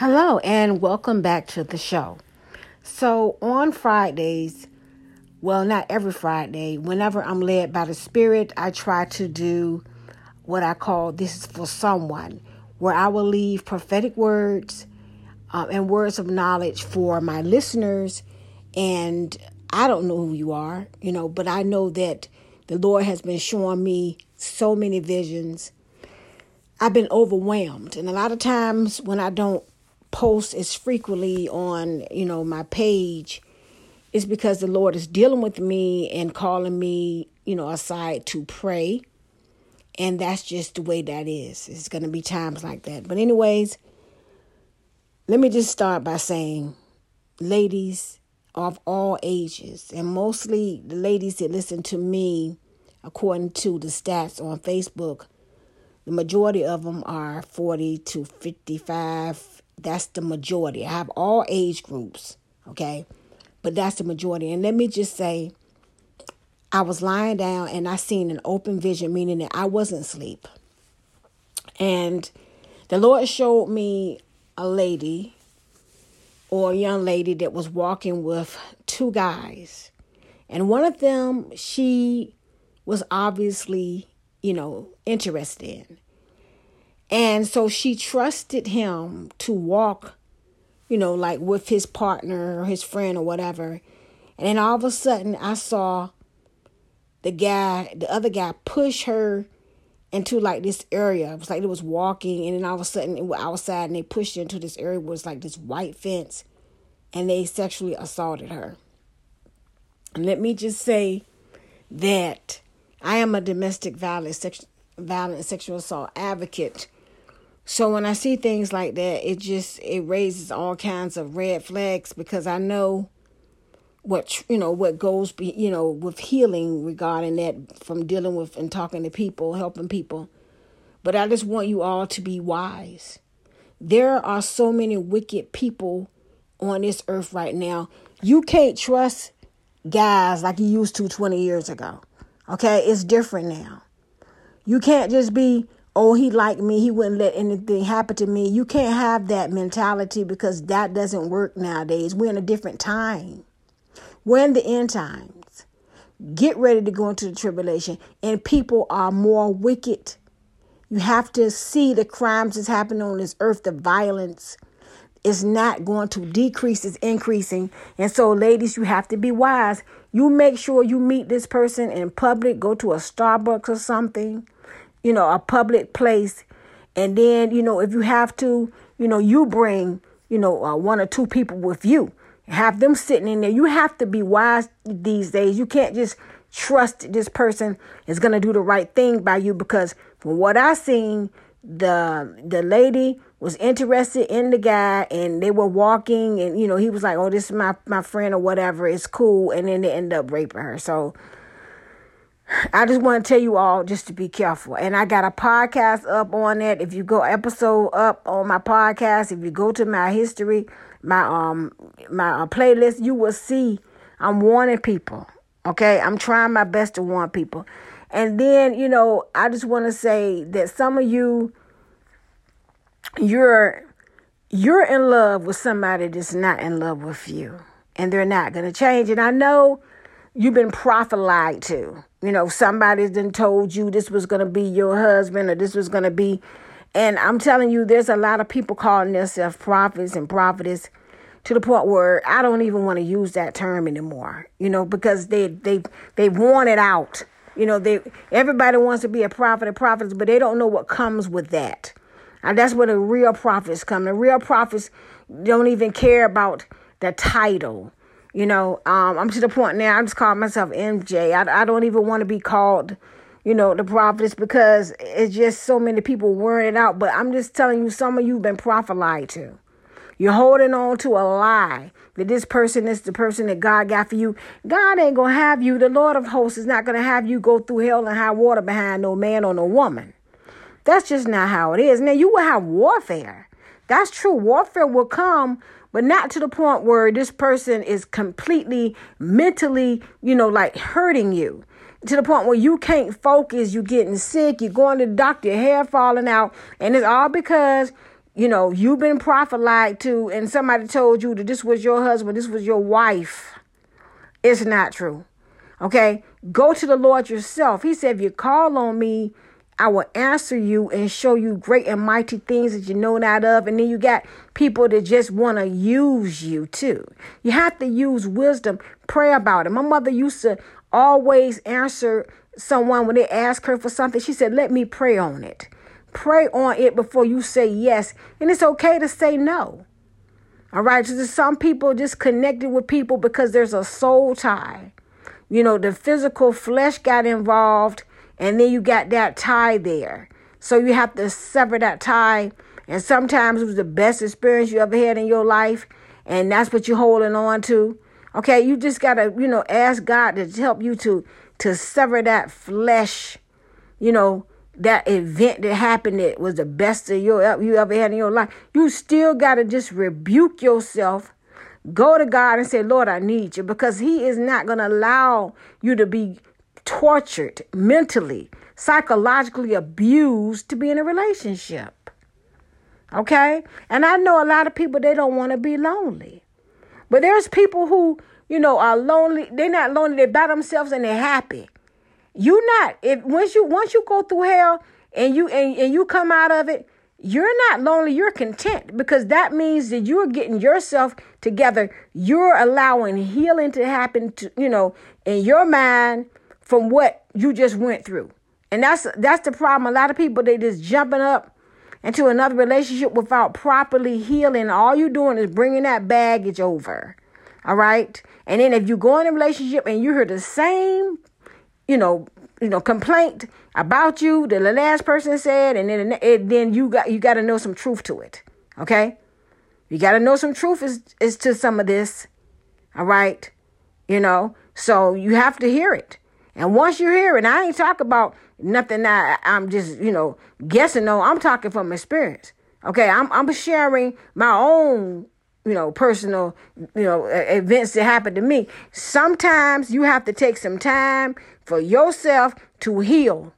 Hello, and welcome back to the show. So, on Fridays, well, not every Friday, whenever I'm led by the Spirit, I try to do what I call This is for Someone, where I will leave prophetic words um, and words of knowledge for my listeners. And I don't know who you are, you know, but I know that the Lord has been showing me so many visions. I've been overwhelmed. And a lot of times when I don't post as frequently on, you know, my page is because the Lord is dealing with me and calling me, you know, aside to pray. And that's just the way that is. It's going to be times like that. But anyways, let me just start by saying ladies of all ages and mostly the ladies that listen to me according to the stats on Facebook, the majority of them are 40 to 55 that's the majority. I have all age groups, okay? But that's the majority. And let me just say, I was lying down and I seen an open vision, meaning that I wasn't asleep. And the Lord showed me a lady or a young lady that was walking with two guys. And one of them, she was obviously, you know, interested in. And so she trusted him to walk, you know, like with his partner or his friend or whatever. And then all of a sudden, I saw the guy, the other guy, push her into like this area. It was like it was walking, and then all of a sudden, it was outside, and they pushed into this area where was like this white fence, and they sexually assaulted her. And let me just say that I am a domestic violence, sex, violent sexual assault advocate so when I see things like that, it just it raises all kinds of red flags because I know what you know what goes be you know with healing regarding that from dealing with and talking to people, helping people. But I just want you all to be wise. There are so many wicked people on this earth right now. You can't trust guys like you used to 20 years ago. Okay? It's different now. You can't just be oh, he liked me, he wouldn't let anything happen to me. You can't have that mentality because that doesn't work nowadays. We're in a different time. We're in the end times. Get ready to go into the tribulation, and people are more wicked. You have to see the crimes that's happening on this earth, the violence is not going to decrease, it's increasing. And so, ladies, you have to be wise. You make sure you meet this person in public, go to a Starbucks or something you know, a public place. And then, you know, if you have to, you know, you bring, you know, uh, one or two people with you. Have them sitting in there. You have to be wise these days. You can't just trust this person is going to do the right thing by you because from what I seen, the the lady was interested in the guy and they were walking and you know he was like oh this is my my friend or whatever it's cool and then they end up raping her so I just want to tell you all just to be careful. And I got a podcast up on it. If you go episode up on my podcast, if you go to my history, my um my uh, playlist, you will see I'm warning people. Okay? I'm trying my best to warn people. And then, you know, I just want to say that some of you you're you're in love with somebody that's not in love with you and they're not going to change. And I know you've been prophesied to. You know, somebody's then told you this was going to be your husband or this was going to be. And I'm telling you, there's a lot of people calling themselves prophets and prophetess to the point where I don't even want to use that term anymore. You know, because they they they want it out. You know, they everybody wants to be a prophet and prophetess, but they don't know what comes with that. And that's where the real prophets come. The real prophets don't even care about the title. You know, um, I'm to the point now. I just call myself MJ. I, I don't even want to be called, you know, the prophetess because it's just so many people wearing it out. But I'm just telling you, some of you have been prophesied to. You're holding on to a lie that this person is the person that God got for you. God ain't gonna have you. The Lord of hosts is not gonna have you go through hell and high water behind no man or no woman. That's just not how it is. Now you will have warfare. That's true. Warfare will come but not to the point where this person is completely mentally, you know, like hurting you to the point where you can't focus, you're getting sick, you're going to the doctor, your hair falling out, and it's all because you know, you've been prophesied to, and somebody told you that this was your husband, this was your wife. It's not true. Okay? Go to the Lord yourself. He said, if you call on me, I will answer you and show you great and mighty things that you know not of. And then you got people that just want to use you too. You have to use wisdom. Pray about it. My mother used to always answer someone when they asked her for something. She said, Let me pray on it. Pray on it before you say yes. And it's okay to say no. All right. So some people just connected with people because there's a soul tie. You know, the physical flesh got involved, and then you got that tie there. So you have to sever that tie. And sometimes it was the best experience you ever had in your life, and that's what you're holding on to. Okay, you just gotta, you know, ask God to help you to to sever that flesh, you know, that event that happened that was the best of your you ever had in your life. You still gotta just rebuke yourself Go to God and say, Lord, I need you because He is not going to allow you to be tortured mentally, psychologically abused to be in a relationship. Okay? And I know a lot of people, they don't want to be lonely. But there's people who, you know, are lonely. They're not lonely. They're by themselves and they're happy. You're not. If once you once you go through hell and you and, and you come out of it, you're not lonely, you're content because that means that you're getting yourself together. You're allowing healing to happen to, you know, in your mind from what you just went through. And that's that's the problem. A lot of people they just jumping up into another relationship without properly healing. All you're doing is bringing that baggage over. All right? And then if you go in a relationship and you hear the same, you know, you know, complaint about you that the last person said, and then it, then you got you got to know some truth to it. Okay, you got to know some truth is is to some of this. All right, you know, so you have to hear it. And once you hear it, I ain't talking about nothing that I'm just you know guessing on. I'm talking from experience. Okay, I'm I'm sharing my own you know, personal, you know, events that happened to me. Sometimes you have to take some time for yourself to heal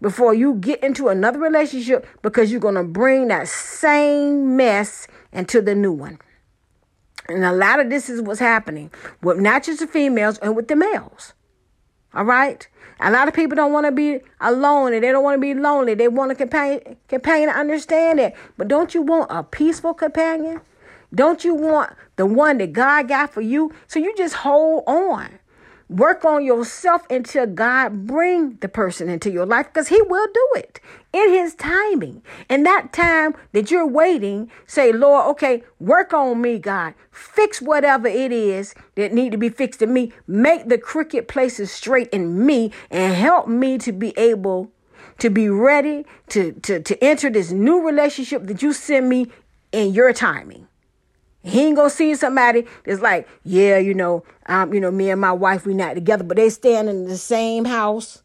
before you get into another relationship because you're going to bring that same mess into the new one. And a lot of this is what's happening with not just the females and with the males. All right? A lot of people don't want to be alone and they don't want to be lonely. They want a companion, companion to understand it. But don't you want a peaceful companion? Don't you want the one that God got for you? So you just hold on. Work on yourself until God bring the person into your life because he will do it in his timing. And that time that you're waiting, say, Lord, okay, work on me, God. Fix whatever it is that need to be fixed in me. Make the crooked places straight in me and help me to be able to be ready to, to, to enter this new relationship that you send me in your timing. He ain't gonna see somebody that's like, yeah, you know, um, you know, me and my wife we not together, but they stand in the same house,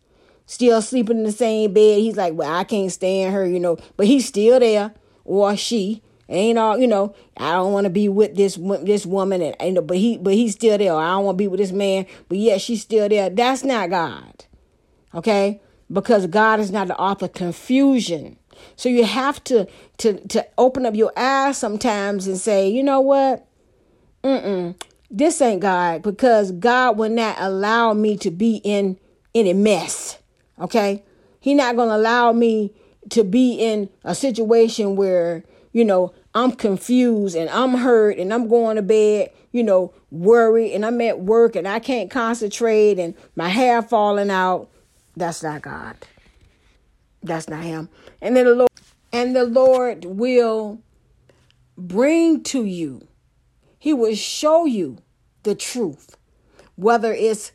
still sleeping in the same bed. He's like, well, I can't stand her, you know, but he's still there or she. Ain't all, you know. I don't want to be with this this woman, and, and but he but he's still there. I don't want to be with this man, but yeah, she's still there. That's not God, okay? Because God is not the author of confusion. So you have to to to open up your eyes sometimes and say, you know what? Mm-mm. This ain't God because God will not allow me to be in any mess. Okay? He not gonna allow me to be in a situation where, you know, I'm confused and I'm hurt and I'm going to bed, you know, worried and I'm at work and I can't concentrate and my hair falling out. That's not God. That's not him. And then the Lord and the Lord will bring to you. He will show you the truth. Whether it's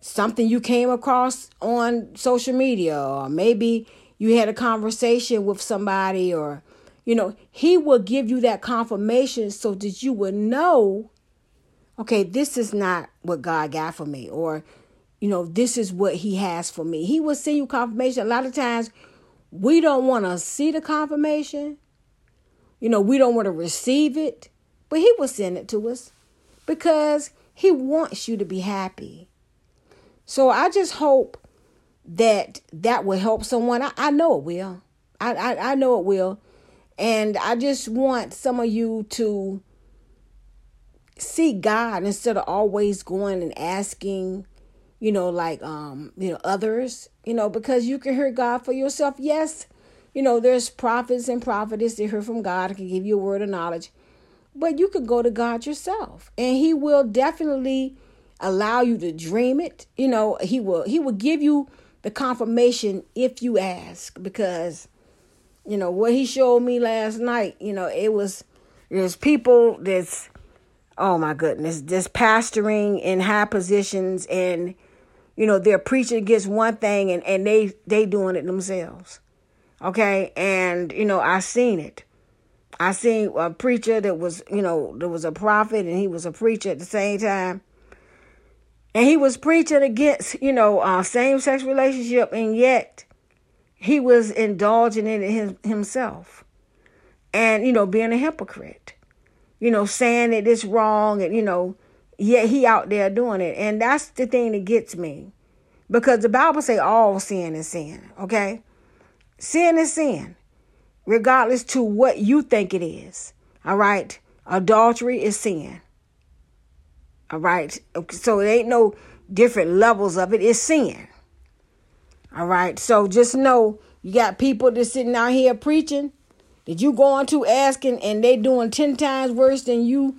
something you came across on social media or maybe you had a conversation with somebody or you know, he will give you that confirmation so that you will know okay, this is not what God got for me or you know, this is what he has for me. He will send you confirmation. A lot of times we don't want to see the confirmation. You know, we don't want to receive it, but he will send it to us because he wants you to be happy. So I just hope that that will help someone. I, I know it will. I, I, I know it will. And I just want some of you to see God instead of always going and asking, you know, like um, you know, others, you know, because you can hear God for yourself. Yes, you know, there's prophets and prophetess that hear from God and can give you a word of knowledge. But you could go to God yourself. And He will definitely allow you to dream it. You know, He will He will give you the confirmation if you ask. Because, you know, what he showed me last night, you know, it was there's people that's oh my goodness, just pastoring in high positions and you know, they're preaching against one thing and, and they they doing it themselves. Okay? And you know, I seen it. I seen a preacher that was, you know, there was a prophet and he was a preacher at the same time. And he was preaching against, you know, uh, same sex relationship, and yet he was indulging in it him, himself. And, you know, being a hypocrite you know, saying that it's wrong and, you know, yet he out there doing it. And that's the thing that gets me. Because the Bible say all sin is sin, okay? Sin is sin, regardless to what you think it is. All right? Adultery is sin. All right? So it ain't no different levels of it. It's sin. All right? So just know you got people that sitting out here preaching that you going to asking and they doing 10 times worse than you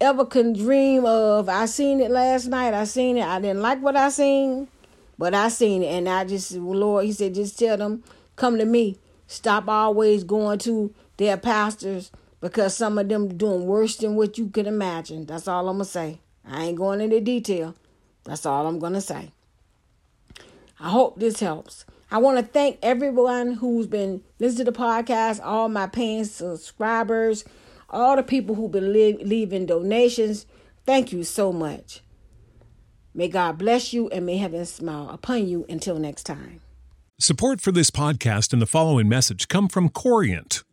ever can dream of. I seen it last night. I seen it. I didn't like what I seen, but I seen it. And I just, Lord, he said, just tell them, come to me. Stop always going to their pastors because some of them doing worse than what you could imagine. That's all I'm going to say. I ain't going into detail. That's all I'm going to say. I hope this helps. I want to thank everyone who's been listening to the podcast, all my paying subscribers, all the people who've been leaving donations. Thank you so much. May God bless you and may heaven smile upon you until next time. Support for this podcast and the following message come from Corient.